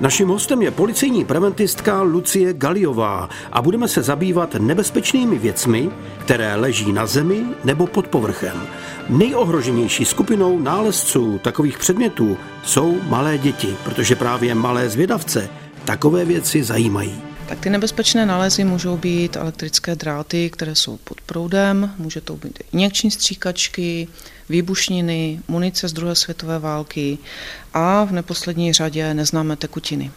Naším hostem je policejní preventistka Lucie Galiová a budeme se zabývat nebezpečnými věcmi, které leží na zemi nebo pod povrchem. Nejohroženější skupinou nálezců takových předmětů jsou malé děti, protože právě malé zvědavce takové věci zajímají. Tak ty nebezpečné nálezy můžou být elektrické dráty, které jsou pod proudem, může to být injekční stříkačky, výbušniny, munice z druhé světové války a v neposlední řadě neznámé tekutiny.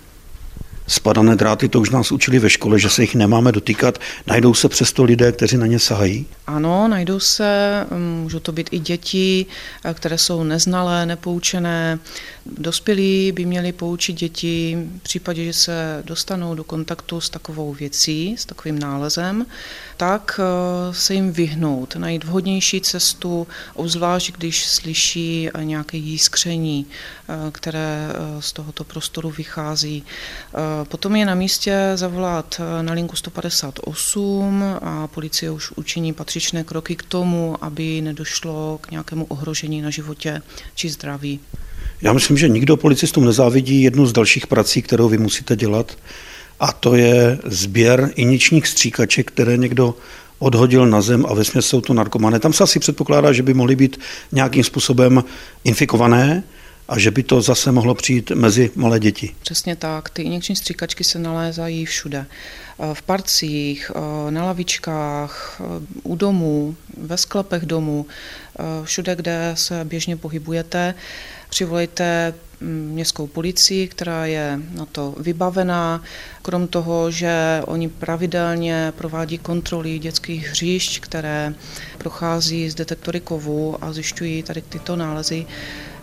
Spadané dráty, to už nás učili ve škole, že se jich nemáme dotýkat. Najdou se přesto lidé, kteří na ně sahají? Ano, najdou se, můžou to být i děti, které jsou neznalé, nepoučené. Dospělí by měli poučit děti v případě, že se dostanou do kontaktu s takovou věcí, s takovým nálezem, tak eh, se jim vyhnout, najít vhodnější cestu, obzvlášť když slyší nějaké jískření, eh, které eh, z tohoto prostoru vychází. Potom je na místě zavolat na linku 158 a policie už učiní patřičné kroky k tomu, aby nedošlo k nějakému ohrožení na životě či zdraví. Já myslím, že nikdo policistům nezávidí jednu z dalších prací, kterou vy musíte dělat, a to je sběr iničních stříkaček, které někdo odhodil na zem a ve jsou to narkomané. Tam se asi předpokládá, že by mohly být nějakým způsobem infikované, a že by to zase mohlo přijít mezi malé děti. Přesně tak, ty injekční stříkačky se nalézají všude. V parcích, na lavičkách, u domů, ve sklepech domů, všude, kde se běžně pohybujete. Přivolejte mm, městskou policii, která je na to vybavená. Krom toho, že oni pravidelně provádí kontroly dětských hřišť, které prochází z detektory kovů a zjišťují tady tyto nálezy,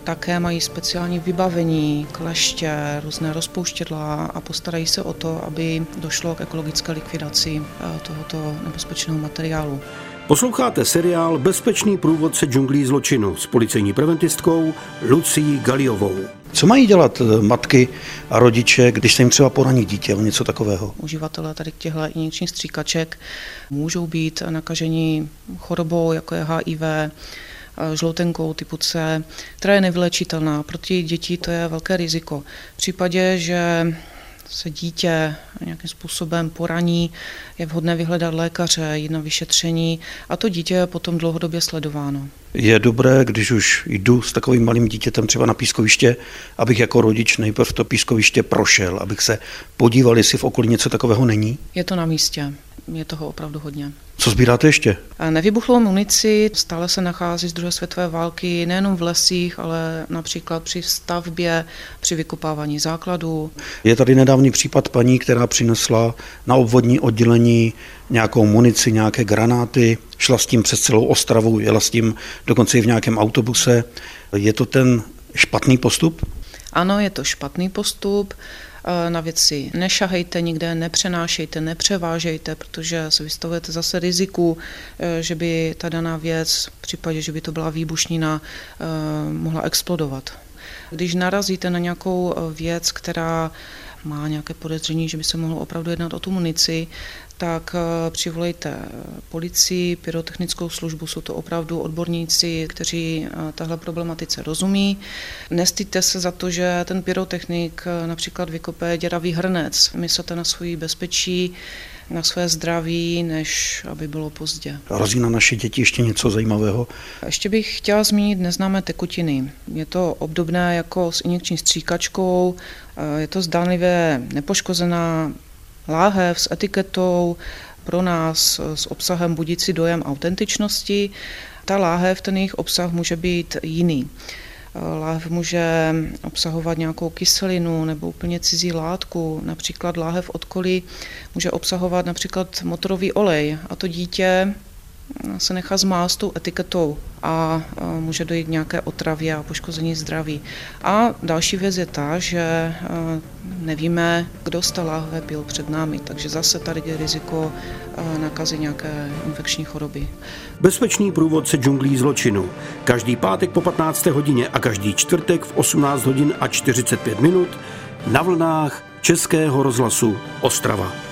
také mají speciální vybavení, kleště, různé rozpouštědla a postarají se o to, aby došlo k ekologické likvidaci eh, tohoto nebezpečného materiálu. Posloucháte seriál Bezpečný průvodce džunglí zločinu s policejní preventistkou Lucí Galiovou. Co mají dělat eh, matky a rodiče, když se jim třeba poraní dítě o něco takového? Uživatelé tady těchto injekčních stříkaček můžou být nakaženi chorobou, jako je HIV, žloutenkou typu C, která je nevylečitelná. Pro ty děti to je velké riziko. V případě, že se dítě nějakým způsobem poraní, je vhodné vyhledat lékaře, jít na vyšetření a to dítě je potom dlouhodobě sledováno. Je dobré, když už jdu s takovým malým dítětem třeba na pískoviště, abych jako rodič nejprve to pískoviště prošel, abych se podíval, jestli v okolí něco takového není? Je to na místě je toho opravdu hodně. Co sbíráte ještě? Nevybuchlou munici stále se nachází z druhé světové války nejenom v lesích, ale například při stavbě, při vykopávání základů. Je tady nedávný případ paní, která přinesla na obvodní oddělení nějakou munici, nějaké granáty, šla s tím přes celou Ostravu, jela s tím dokonce i v nějakém autobuse. Je to ten špatný postup? Ano, je to špatný postup. Eh, na věci nešahejte nikde, nepřenášejte, nepřevážejte, protože se vystavujete zase riziku, eh, že by ta daná věc, v případě, že by to byla výbušnina, eh, mohla explodovat. Když narazíte na nějakou věc, která má nějaké podezření, že by se mohlo opravdu jednat o tu munici, tak eh, přivolejte policii, pyrotechnickou službu, jsou to opravdu odborníci, kteří eh, tahle problematice rozumí. Nestýďte se za to, že ten pyrotechnik eh, například vykope děravý hrnec. Myslete na svoji bezpečí, na své zdraví, než aby bylo pozdě. Hrozí na naše děti ještě něco zajímavého? Ještě bych chtěla zmínit neznámé tekutiny. Je to obdobné jako s injekční stříkačkou, je to zdánlivě nepoškozená láhev s etiketou, pro nás s obsahem budící dojem autentičnosti. Ta láhev, ten jejich obsah může být jiný. Láhev může obsahovat nějakou kyselinu nebo úplně cizí látku. Například láhev od koli může obsahovat například motorový olej a to dítě se nechá zmást tou etiketou a může dojít k nějaké otravě a poškození zdraví. A další věc je ta, že nevíme, kdo z té láhve byl před námi, takže zase tady je riziko nakazy nějaké infekční choroby. Bezpečný průvodce džunglí zločinu. Každý pátek po 15. hodině a každý čtvrtek v 18 hodin a 45 minut na vlnách Českého rozhlasu Ostrava.